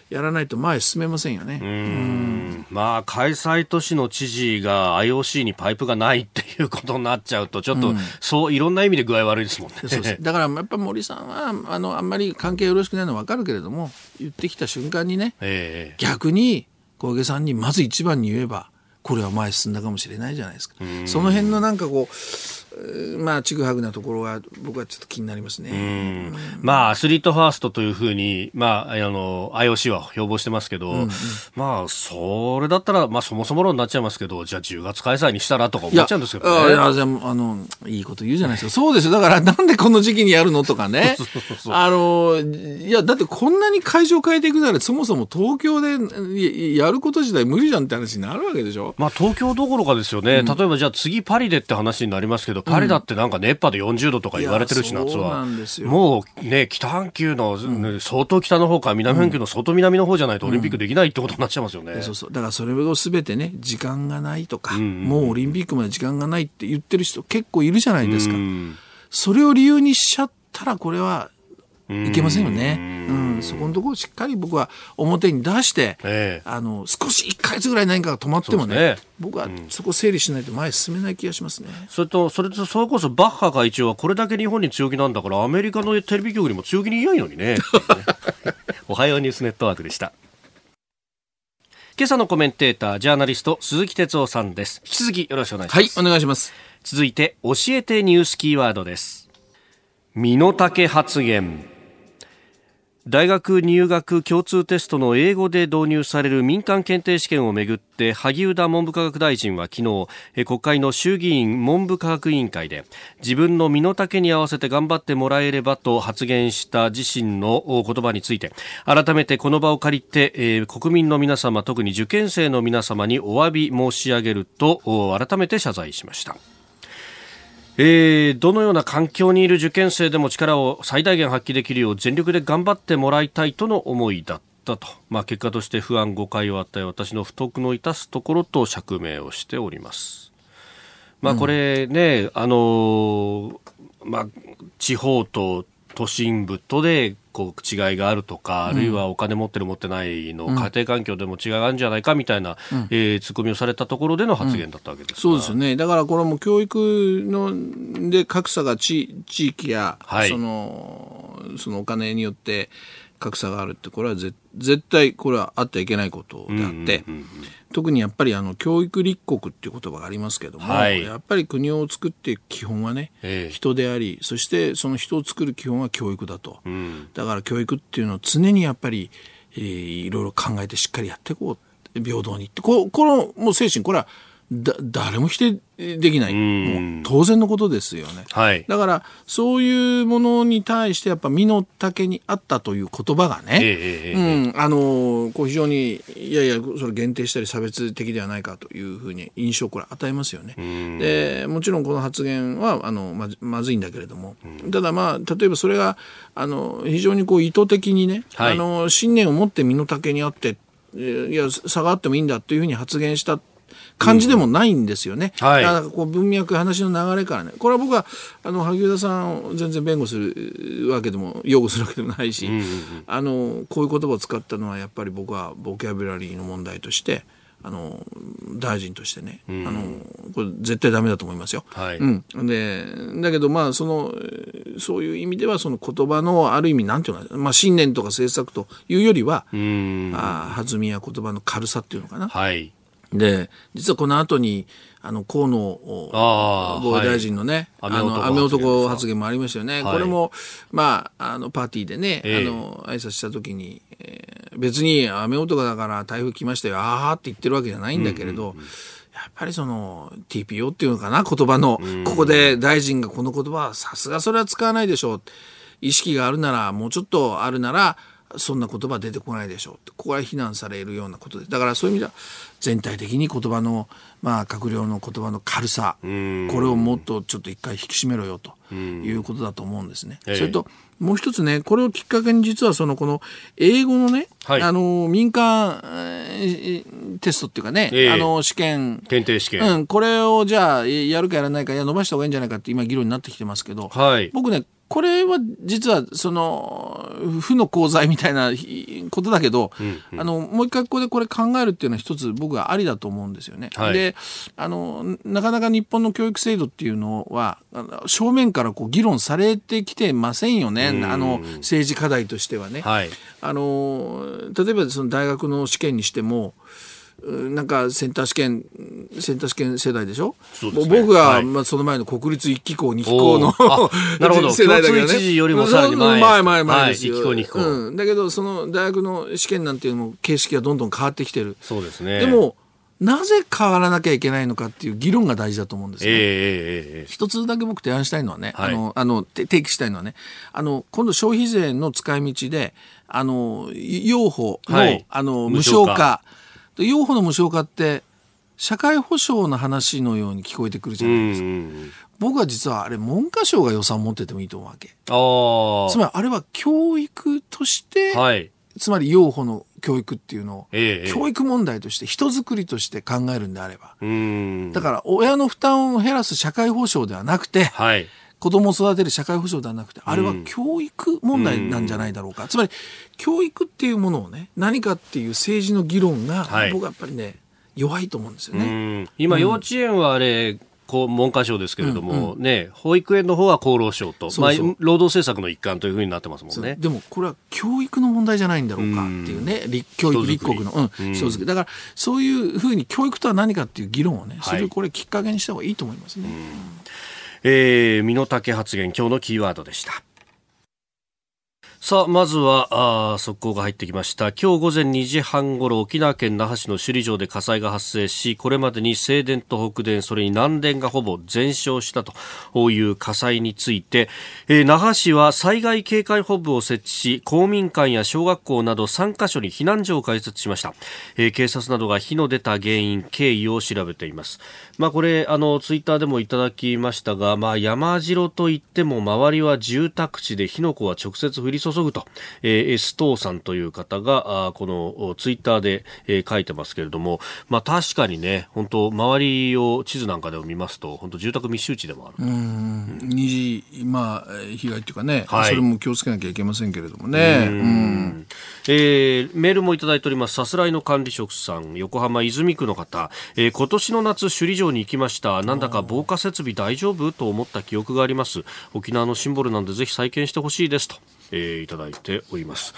やらないと前進めませんよね。うんまあ、開催都市の知事が IOC にパイプがないっていうことになっちゃうと、ちょっと、うん、そう、いろんな意味で具合悪いですもんね。そうです だからやっぱ森さんは、あの、あんまり関係よろしくないのは分かるけれども、言ってきた瞬間にね、えー、逆に小池さんにまず一番に言えば、これは前進んだかもしれないじゃないですか。その辺のなんかこう、まあ、ちぐはぐなところが僕はちょっと気になりますね。まあ、アスリートファーストというふうに、まあ、あの、IOC は標榜してますけど、うんうん、まあ、それだったら、まあ、そもそも論になっちゃいますけど、じゃあ10月開催にしたらとか思っちゃうんですけどね。いや、あの、いいこと言うじゃないですか。そうですよ。だから、なんでこの時期にやるのとかね。あの、いや、だってこんなに会場変えていくなら、そもそも東京でやること自体無理じゃんって話になるわけでしょ。まあ、東京どころかですよね。うん、例えば、じゃあ次パリでって話になりますけど、パリだってなんか熱波で40度とか言われてるし、夏は。もうね、北半球の、相当北の方か南半球の相当南の方じゃないとオリンピックできないってことになっちゃいますよね。そうそう。だからそれをすべてね、時間がないとか、もうオリンピックまで時間がないって言ってる人結構いるじゃないですか。それを理由にしちゃったら、これはいけませんよね。うん、そこのところをしっかり僕は表に出して、えー、あの、少し1か月ぐらい何かが止まってもね、ね僕はそこ整理しないと前進めない気がしますね。それと、それと、それこそバッハ会長はこれだけ日本に強気なんだから、アメリカのテレビ局にも強気に言いのにね。おはようニュースネットワークでした。今朝のコメンテーター、ジャーナリスト、鈴木哲夫さんです。引き続きよろしくお願いします。はい、お願いします。続いて、教えてニュースキーワードです。身の丈発言。大学入学共通テストの英語で導入される民間検定試験をめぐって萩生田文部科学大臣は昨日国会の衆議院文部科学委員会で自分の身の丈に合わせて頑張ってもらえればと発言した自身の言葉について改めてこの場を借りて国民の皆様特に受験生の皆様にお詫び申し上げると改めて謝罪しました。えー、どのような環境にいる受験生でも力を最大限発揮できるよう全力で頑張ってもらいたいとの思いだったと、まあ、結果として不安誤解を与え私の不徳の致すところと釈明をしております。まあ、これね、うん、あのまあ、地方と都心部とでこう違いがあるとか、あるいはお金持ってる持ってないの、家庭環境でも違いがあるんじゃないかみたいな、うん、えー、ツッコミをされたところでの発言だったわけです、そうですよね。だからこれも教育ので格差が地地域や、はい、そのそのお金によって格差があるってこれは絶対これはあってはいけないことであって、特にやっぱりあの教育立国っていう言葉がありますけども、はい、やっぱり国を作っていく基本はね、えー、人でありそしてその人を作る基本は教育だと、うん、だから教育っていうのを常にやっぱり、えー、いろいろ考えてしっかりやっていこう。平等にって。ここのもう精神これはだ誰も否定できない、もう当然のことですよね、はい、だからそういうものに対してやっぱ身の丈にあったという言葉がね、えー、うん、あのこう非常にいやいやそれ限定したり差別的ではないかというふうに印象をこれ与えますよね。でもちろんこの発言はあのままずいんだけれども、ただまあ例えばそれがあの非常にこう意図的にね、はい、あの信念を持って身の丈にあっていや差があってもいいんだというふうに発言した感じでもないんですよね。うん。はい、だからこう文脈、話の流れからね、これは僕はあの萩生田さんを全然弁護するわけでも、擁護するわけでもないし、うんうんうん、あのこういう言葉を使ったのは、やっぱり僕はボキャブラリーの問題として、あの大臣としてね、うん、あのこれ絶対ダメだと思いますよ。はい、うん、でだけどまあそのそういう意味ではその言葉のある意味なんていうのかまあ信念とか政策というよりは、うん、あ弾みや言葉の軽さっていうのかな。はいで、実はこの後に、あの、河野防衛大臣のね、あ,、の、雨男発言もありましたよね。はい、これも、まあ、あの、パーティーでね、えー、あの、挨拶した時に、えー、別に雨男だから台風来ましたよ、あーって言ってるわけじゃないんだけれど、うんうんうん。やっぱりその TPO っていうのかな言葉の、ここで大臣がこの言葉はさすがそれは使わないでしょう。意識があるならもうちょっとあるならそんな言葉出てこないでしょう。ここは非難されるようなことでだからそういう意味では全体的に言葉の、まあ、閣僚の言葉の軽さこれをもっとちょっと一回引き締めろよということだと思うんですね。それともう一つねこれをきっかけに実はそのこの英語のね、はい、あの民間テストっていうかね、えー、あの試験。検定試験、うん、これをじゃあやるかやらないかいや伸ばした方がいいんじゃないかって今議論になってきてますけど、はい、僕ねこれは実はその負の功罪みたいなことだけど、うんうん、あのもう一回ここでこれ考えるっていうのは一つ僕はありだと思うんですよね。はい、であのなかなか日本の教育制度っていうのは正面からこう議論されてきてませんよね、あの政治課題としてはね。はい、あの例えばその大学の試験にしてもなんかセンター試験センター試験世代でしょ？そうです、ね、僕は、はい、まあ、その前の国立一機構二機構のなるほど 世代だけどね。一時よりもさらに前。前前前ですよ。はい、一機構二機構。うん。だけど、その大学の試験なんていうのも形式がどんどん変わってきてる。そうですね。でも、なぜ変わらなきゃいけないのかっていう議論が大事だと思うんですね。えー、一つだけ僕提案したいのはね、はい、あの、あの、提起したいのはね、あの、今度消費税の使い道で、あの、用法の、はい、あの、無償化。用法の無償化って、社会保障の話のように聞こえてくるじゃないですか。僕は実はあれ文科省が予算持っててもいいと思うわけ。つまりあれは教育として、はい、つまり養護の教育っていうのを、ええ、教育問題として人づくりとして考えるんであれば。だから親の負担を減らす社会保障ではなくて、はい、子供を育てる社会保障ではなくて、あれは教育問題なんじゃないだろうか。つまり教育っていうものをね、何かっていう政治の議論が、僕はやっぱりね、弱いと思うんですよね。今、幼稚園はあれ、こう文科省ですけれども、うんうん、ね、保育園の方は厚労省とまあ、労働政策の一環というふうになってますもんね。でもこれは教育の問題じゃないんだろうかっていうね、立教育立国の、うん、人づくり。だからそういうふうに教育とは何かっていう議論をね、それこれきっかけにした方がいいと思いますね。えー、身の丈発言、今日のキーワードでした。さあ、まずは、あ速報が入ってきました。今日午前2時半ごろ、沖縄県那覇市の首里城で火災が発生し、これまでに西電と北電、それに南電がほぼ全焼したという火災について、えー、那覇市は災害警戒本部を設置し、公民館や小学校など3カ所に避難所を開設しました。えー、警察などが火の出た原因、経緯を調べています。まあ、これ、あの、ツイッターでもいただきましたが、まあ、山城といっても、周りは住宅地で火の粉は直接降り注ぐと、えー、S トーさんという方が、あこのツイッターで、えー、書いてますけれども、まあ、確かにね、本当周りを地図なんかでも見ますと、本当住宅密集地でもある。うん。二次、まあ、被害っていうかね、はい、それも気をつけなきゃいけませんけれどもね。うん。えー、メールもいただいております。さすらいの管理職さん、横浜泉区の方、えー、今年の夏、首里城に行きました。なんだか防火設備大丈夫と思った記憶があります。沖縄のシンボルなんでぜひ再建してほしいですと、えー、いただいております。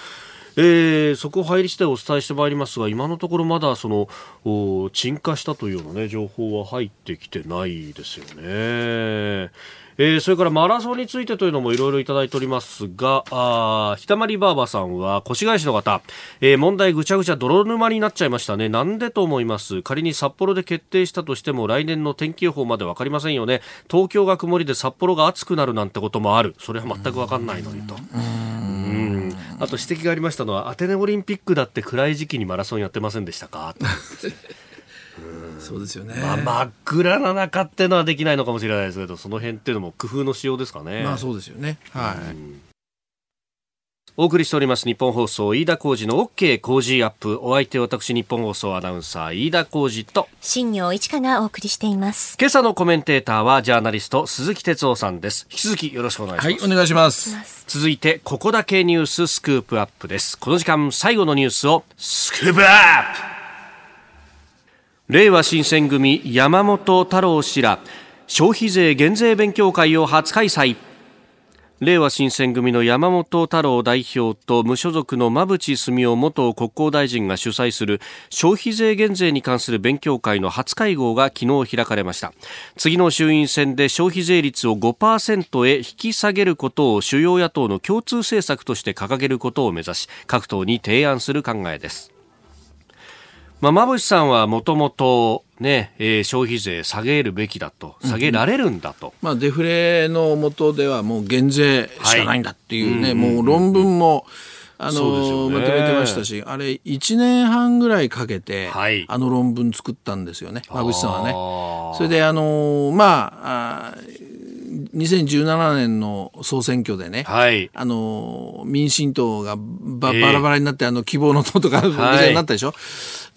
えー、そこ入りしてお伝えしてまいりますが今のところまだその鎮火したというような、ね、情報は入ってきてないですよね。えー、それからマラソンについてというのもいろいろいただいておりますが、あひたまりばあばさんは越谷市の方、えー、問題ぐちゃぐちゃ泥沼になっちゃいましたね。なんでと思います？仮に札幌で決定したとしても来年の天気予報までわかりませんよね。東京が曇りで札幌が暑くなるなんてこともある。それは全くわかんないのにと。うん。あと指摘がありましたのはアテネオリンピックだって暗い時期にマラソンやってませんでしたか？そうですよね、まあ、真っ暗な中っていうのはできないのかもしれないですけどその辺っていうのも工夫の仕様ですかね。まあそうですよね。はい、お送りしております日本放送飯田浩二の OK 工事アップ。お相手私日本放送アナウンサー飯田浩二と。新業一華がお送りしています。今朝のコメンテーターはジャーナリスト鈴木哲夫さんです。引き続きよろしくお願いします。はいお願いします。続いてここだけニューススクープアップです。この時間最後のニュースをスクープアップ。れいわ新選組山本太郎氏ら消費税減税勉強会を初開催れいわ新選組の山本太郎代表と無所属の馬淵澄夫元国交大臣が主催する消費税減税に関する勉強会の初会合が昨日開かれました。次の衆院選で消費税率を5%へ引き下げることを主要野党の共通政策として掲げることを目指し各党に提案する考えです。まあ、馬渕さんはもともとね、えー、消費税下げるべきだと、下げられるんだと。うん、まあ、デフレのもとではもう減税しかないんだっていうね、はい、もう論文も、あの、ね、まとめてましたし、あれ、1年半ぐらいかけて、はい、あの論文作ったんですよね、馬渕さんはね。それで、あの、まあ、あ2017年の総選挙でね、はい、あの民進党がば、バラバラになって、あの希望の党とか、はい、になったでしょ？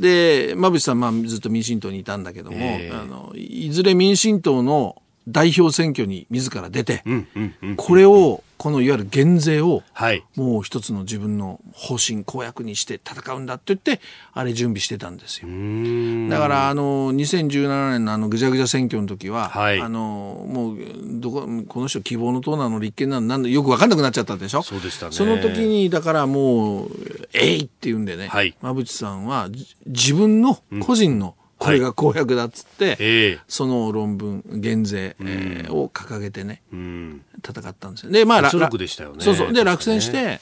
で、馬渕さん、まあ、ずっと民進党にいたんだけども、あのいずれ民進党の代表選挙に自ら出て、これをこのいわゆる減税を、もう一つの自分の方針公約にして戦うんだって言ってあれ準備してたんですよ。だからあの2017年のあのぐちゃぐちゃ選挙の時は、はい、あのもうどここの人希望の党なの立憲なのなんよく分かんなくなっちゃったでしょ？そうでしたね。その時にだからもう「えい!」って言うんでね、はい、馬淵さんは自分の個人の、これが公約だっつって、はい、その論文減税、えー、を掲げてね、うん、戦ったんですよ。でまあ楽でしたよね。そうそうで落選して、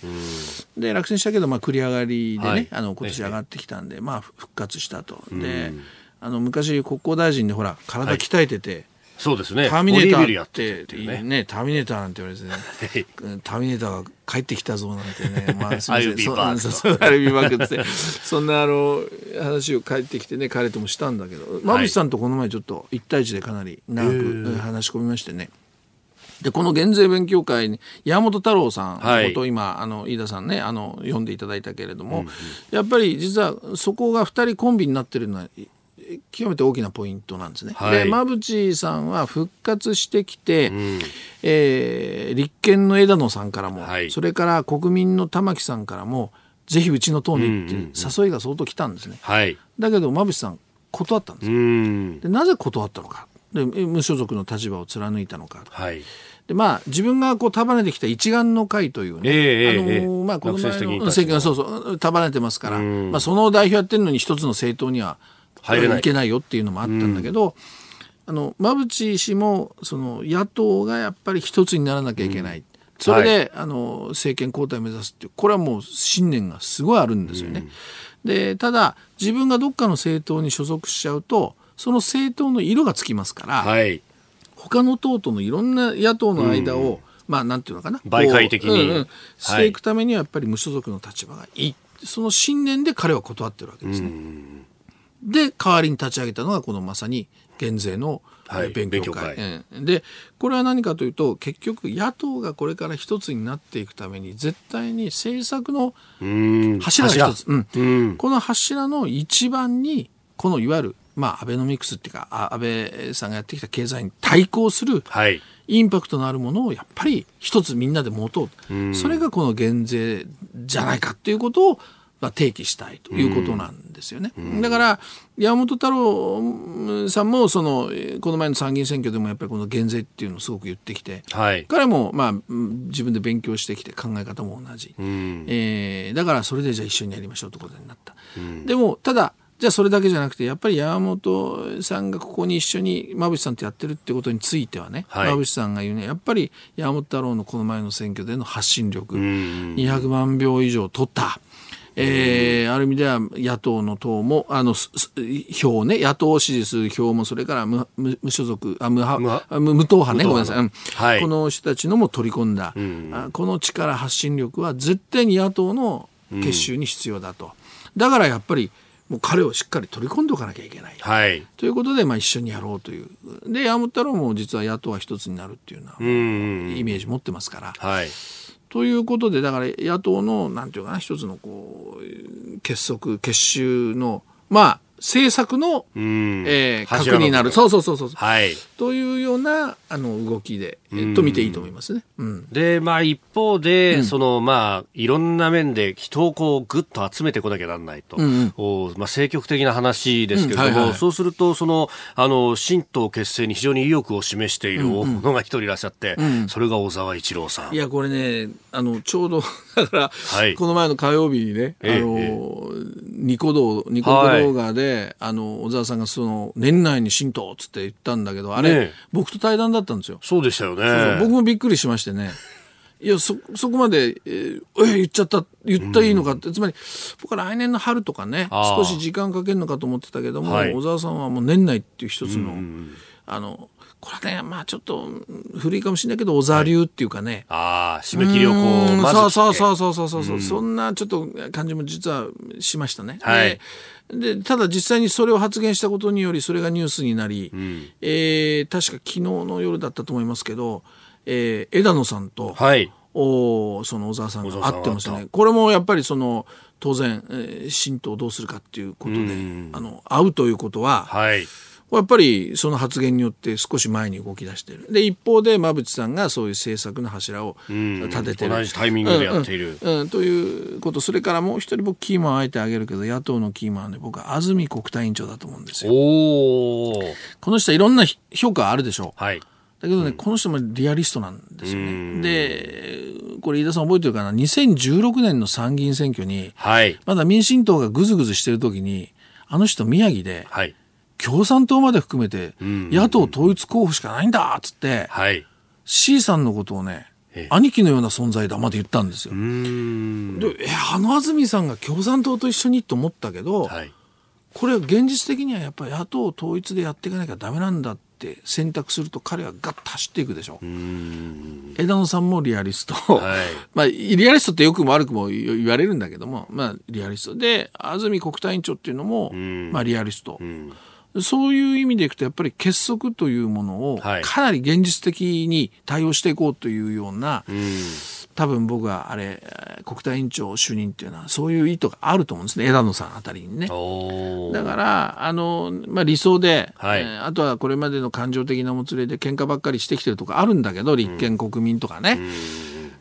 うん、で落選したけどまあ繰り上がりでね、はい、あの今年上がってきたんで、まあ復活したと。で、あの昔国交大臣でほら体鍛えてて。そうですね。ターミネーターってねねターミネーターなんて言われてね、ターミネーターが帰ってきたぞなんてね、まあ、すみません、そうなんですよ、アルビーバークって、そんなあの話を帰ってきてね、彼ともしたんだけど、馬渕さんとこの前ちょっと一対一でかなり長く話し込みましてね。で、この減税勉強会に、山本太郎さんのことを今、はい、あの、飯田さんね、あの、読んでいただいたけれども、うんうん、やっぱり実はそこが二人コンビになってるのは、極めて大きなポイントなんですね。はい、で馬淵さんは復活してきて、うん、えー、立憲の枝野さんからも、はい、それから国民の玉木さんからもぜひうちの党にって誘いが相当来たんですね。はい、だけど馬淵さん断ったんですよ。でなぜ断ったのか。で無所属の立場を貫いたのか。はい。でまあ、自分がこう束ねてきた一丸の会というね、えー、あのー、まあ、この前の政権はそうそう束ねてますから、まあ、その代表やってるのに一つの政党にはい。いけないよっていうのもあったんだけど、あの馬淵氏もその野党がやっぱり一つにならなきゃいけない、うん、それで、はい、あの政権交代を目指すっていうこれはもう信念がすごいあるんですよね。うん、でただ自分がどっかの政党に所属しちゃうとその政党の色がつきますから、はい、他の党とのいろんな野党の間を、うん、まあなんていうのかな媒介的に、うんうん、していくためにはやっぱり無所属の立場がいい、その信念で彼は断ってるわけですね。で代わりに立ち上げたのがこのまさに減税の勉強会。はい、でこれは何かというと結局野党がこれから一つになっていくために絶対に政策の柱が一つ、うん、この柱の一番にこのいわゆるまあ、アベノミクスっていうか安倍さんがやってきた経済に対抗する、インパクトのあるものをやっぱり一つみんなで持とう、うそれがこの減税じゃないかっていうことをまあ、提起したいということなんですよね。だから山本太郎さんもそのこの前の参議院選挙でもやっぱりこの減税っていうのをすごく言ってきて、はい、彼もまあ自分で勉強してきて考え方も同じ、うん、えー、だからそれでじゃあ一緒にやりましょうということになった。うん、でもただじゃあそれだけじゃなくてやっぱり山本さんがここに一緒に馬淵さんとやってるってことについてはね、はい、馬淵さんが言うねやっぱり山本太郎のこの前の選挙での発信力、うん、200万票以上取った。えー、ある意味では野党の党も、あの、票ね、野党を支持する票も、それから無無無所属、あ無無無党派ね、ごめんなさい、はい、この人たちのも取り込んだ、うん、この力、発信力は絶対に野党の結集に必要だと。うん、だからやっぱり、もう彼をしっかり取り込んでおかなきゃいけない。はい、ということで、まあ、一緒にやろうという。で、山本太郎も実は野党は一つになるっていうようなイメージ持ってますから。はいということで、だから野党の、なんていうかな、一つのこう、結束、結集の、まあ、政策の、えー、核になる。そうそうそうそう。はい。というような、あの、動きで、えっと見ていいと思いますね。うん、で、まあ、一方で、うん、その、まあ、いろんな面で人をこう、ぐっと集めてこなきゃならないと。うんうん、おまあ、政局的な話ですけれども、うんはいはい、そうすると、その、あの、新党結成に非常に意欲を示している大物が一人いらっしゃって、うんうん、それが小沢一郎さん。いや、これね、あの、ちょうど、だから、はい、この前の火曜日にね、あの、ええ、ニコ動、ニコ動画で、はい、あの、小沢さんがその、年内に新党っつって言ったんだけど、あれ、ね、僕と対談だったんですよ。そうでしたよね。そうそう僕もびっくりしましてね。いや、そ、そこまで、えー、え言っちゃった、言ったらいいのかって、うん、つまり、僕は来年の春とかね、少し時間かけるのかと思ってたけども、はい、小沢さんはもう年内っていう一つの、うん、あの、これね、まあちょっと古いかもしれないけど、小沢流っていうかね。はい、ああ、締め切りをこう、まずそうそうそうそうそうそう、うん、そんなちょっと感じも実はしましたね。はい。でただ実際にそれを発言したことによりそれがニュースになり、うん、えー、確か昨日の夜だったと思いますけど、えー、枝野さんと、はい、おその小沢さんが会ってましたね。これもやっぱりその当然、えー、新党をどうするかっていうことで、あの会うということは、はい、やっぱりその発言によって少し前に動き出している。で、一方で馬淵さんがそういう政策の柱を立ててる。同じタイミングでやっている。うん、うん、ということ。それからもう一人僕キーマンをあえてあげるけど、野党のキーマンで僕は安住国対委員長だと思うんですよ。おこの人はいろんな評価あるでしょう。はい。だけどね、うん、この人もリアリストなんですよね。で、これ飯田さん覚えてるかな ?2016 年の参議院選挙に、はい、まだ民進党がぐずぐずしてる時に、あの人宮城で、はい共産党まで含めて、野党統一候補しかないんだっつって、はい、C さんのことをね、兄貴のような存在だまで言ったんですよ。でえあの安住さんが共産党と一緒にと思ったけど、はい、これは現実的にはやっぱり野党統一でやっていかなきゃダメなんだって選択すると彼はガッと走っていくでしょ。枝野さんもリアリスト、はい、まあリアリストってよくも悪くも言われるんだけども、まあリアリストで安住国対委員長っていうのもまあリアリスト。そういう意味でいくと、やっぱり結束というものを、かなり現実的に対応していこうというような、はい、多分僕はあれ、国対委員長就任っていうのは、そういう意図があると思うんですね、枝野さんあたりにね。だから、あの、まあ、理想で、はい、えー、あとはこれまでの感情的なもつれで喧嘩ばっかりしてきてるとかあるんだけど、立憲国民とかね。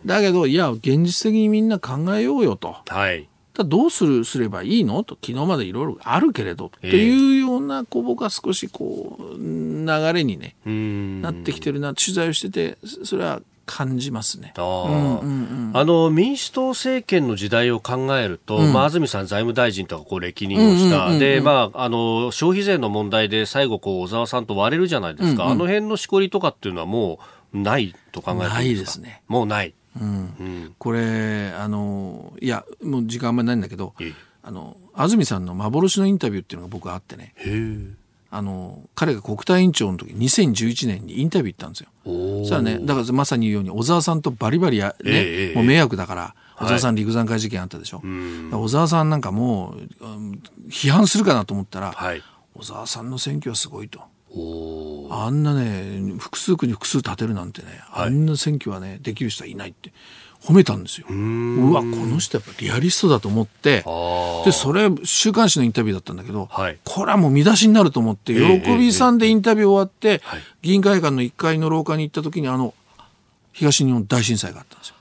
だけど、いや、現実的にみんな考えようよと。はいだどうするすればいいの？と昨日までいろいろあるけれどっていうようなこう僕は少しこう流れに、ね、なってきてるな取材をしててそれは感じますね。あ、うんうんあの民主党政権の時代を考えると、うん、まあ、安住さん、財務大臣とかこう歴任をした、でまあ、あの消費税の問題で最後こう、小沢さんと割れるじゃないですか、うんうん、あの辺のしこりとかっていうのはもうないと考えてないですね。もうないうん、これあのいやもう時間あんまりないんだけどあの安住さんの幻のインタビューっていうのが僕あってね。あの彼が国対委員長の時2011年にインタビュー行ったんですよ。そしたらねだからまさに言うように小沢さんとバリバリや、ねもう迷惑だから。小沢さん陸山会事件あったでしょ、はい、小沢さんなんかもう批判するかなと思ったら、はい、小沢さんの選挙はすごいと。あんなね複数区に複数立てるなんてね、はい、あんな選挙はねできる人はいないって褒めたんですよ。うわこの人やっぱリアリストだと思って。でそれ週刊誌のインタビューだったんだけど、はい、これはもう見出しになると思って喜びさんでインタビュー終わって、議員会館の1階の廊下に行った時にあの東日本大震災があったんですよ。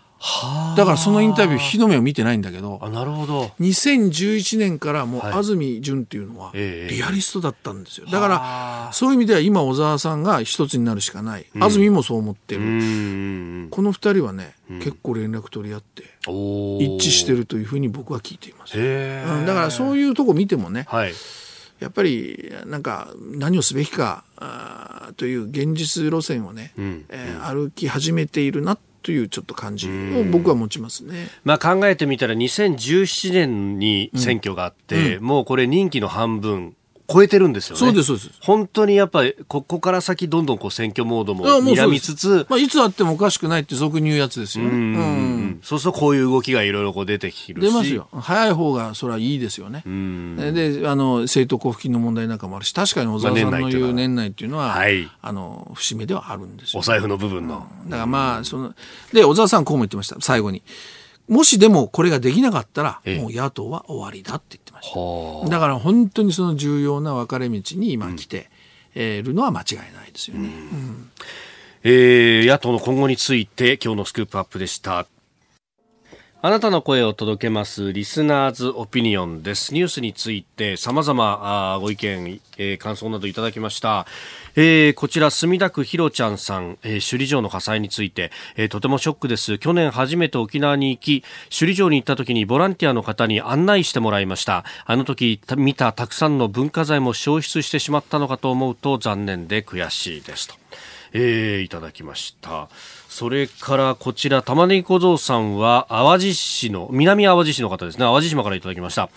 だからそのインタビュー日の目を見てないんだけどあなるほど。2011年からもう安住淳っていうのはリアリストだったんですよ。だからそういう意味では今小沢さんが一つになるしかない、安住もそう思ってる。この二人はね、結構連絡取り合って一致してるというふうに僕は聞いています、うん、だからそういうとこ見てもね、はい。やっぱりなんか何をすべきかという現実路線をね、うん。えー、歩き始めているなというちょっと感じを僕は持ちますね。まあ考えてみたら2017年に選挙があって、うん、もうこれ任期の半分超えてるんですよね。そうです、そうです。本当にやっぱり、ここから先どんどんこう選挙モードも睨みつつ、まあ、いつあってもおかしくないって俗に言うやつですよね。うん。うん、そうするとこういう動きがいろいろこう出てきるし。出ますよ。早い方がそれはいいですよね。うん。で、あの、政党交付金の問題なんかもあるし、確かに小沢さんの言う年内っていうのは、はい、あの、節目ではあるんですよ、お財布の部分の。だからまあ、その、で、小沢さんこうも言ってました、最後に。もしでもこれができなかったら、もう野党は終わりだって言ってました。だから本当にその重要な分かれ道に今来ているのは間違いないですよね。うん、えー、野党の今後について今日のスクープアップでした。あなたの声を届けますリスナーズオピニオンです。ニュースについて様々ご意見、えー、感想などいただきました。えー、こちら墨田区ひろちゃんさん、えー、首里城の火災について、えー、とてもショックです去年初めて沖縄に行き首里城に行った時にボランティアの方に案内してもらいましたあの時見たたくさんの文化財も消失してしまったのかと思うと残念で悔しいですと、え、いただきましたそれからこちら玉ねぎ小僧さんは淡路市の南淡路市の方ですね。淡路島からいただきました。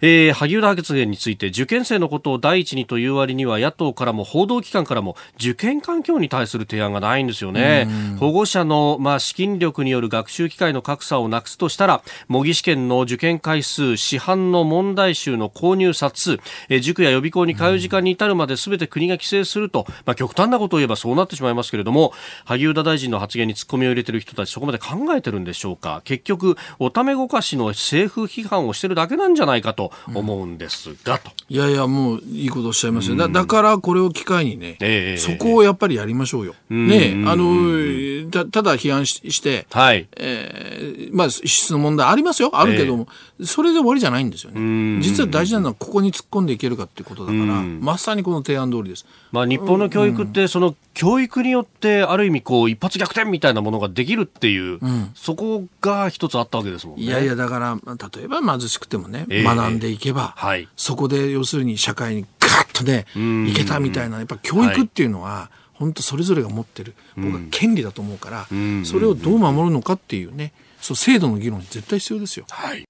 えー、萩生田発言について受験生のことを第一にという割には野党からも報道機関からも受験環境に対する提案がないんですよね。保護者の、まあ、資金力による学習機会の格差をなくすとしたら模擬試験の受験回数市販の問題集の購入冊数、えー、塾や予備校に通う時間に至るまで全て国が規制すると、まあ、極端なことを言えばそうなってしまいますけれども萩生田大臣の発言に突っ込みを入れている人たちそこまで考えてるんでしょうか。結局おためごかしの政府批判をしてるだけなんじゃないかと思うんですが、と。いやいや、もういいことおっしゃいますよ。だだからこれを機会にね、えー、そこをやっぱりやりましょうよ。ねあのた、ただ批判しして、はい。えー、まあ、質の問題ありますよ。あるけども、えー、それで終わりじゃないんですよね。実は大事なのはここに突っ込んでいけるかっていうことだから、まさにこの提案通りです。まあ、日本の教育って、その教育によって、ある意味こう、一発逆転みたいなものができるっていう、うん、そこが一つあったわけですもんね。いやいや、だから、例えば貧しくてもね、えー、学んでいけば、はい、そこで要するに社会にガッとねいけたみたいなやっぱ教育っていうのは、はい。本当それぞれが持ってる僕は権利だと思うから、それをどう守るのかっていうねそう制度の議論絶対必要ですよ。はい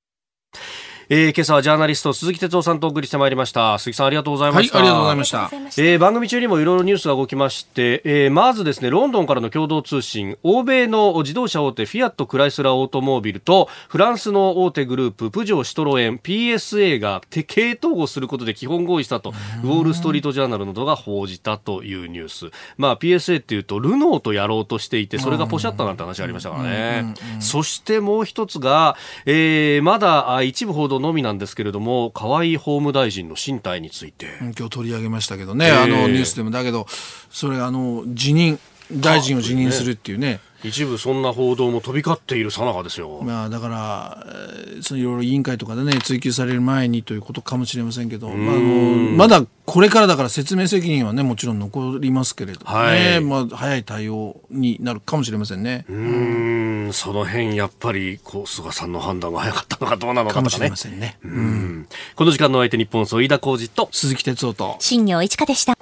えー、今朝はジャーナリスト鈴木哲夫さんとお送りしてまいりました。鈴木さんありがとうございました、はい、ありがとうございました、えー、番組中にもいろいろニュースが動きまして、えー、まずですねロンドンからの共同通信欧米の自動車大手フィアットクライスラーオートモービルとフランスの大手グループプジョーシトロエン PSA が経統合することで基本合意したとウォール・ストリート・ジャーナルなどが報じたというニュース、まあ、PSA っていうとルノーとやろうとしていてそれがポシャったなんて話がありましたからね。そしてもう一つが、えー、まだ一部報道のみなんですけれどども河合法務大臣の進退について。今日取り上げましたけどね、えー、あのニュースでも。だけどそれあの辞任大臣を辞任するっていうね一部そんな報道も飛び交っているさなかですよ。まあだから、そのいろいろ委員会とかでね、追及される前にということかもしれませんけど、まあ、あのまだこれからだから説明責任はね、もちろん残りますけれどもね、はい、まあ早い対応になるかもしれませんね。うん、その辺やっぱり、こう、菅さんの判断が早かったのかどうなのか、ね、かもしれませんね。うん。この時間の相手日本総飯田浩二と鈴木哲夫と新業一華でした。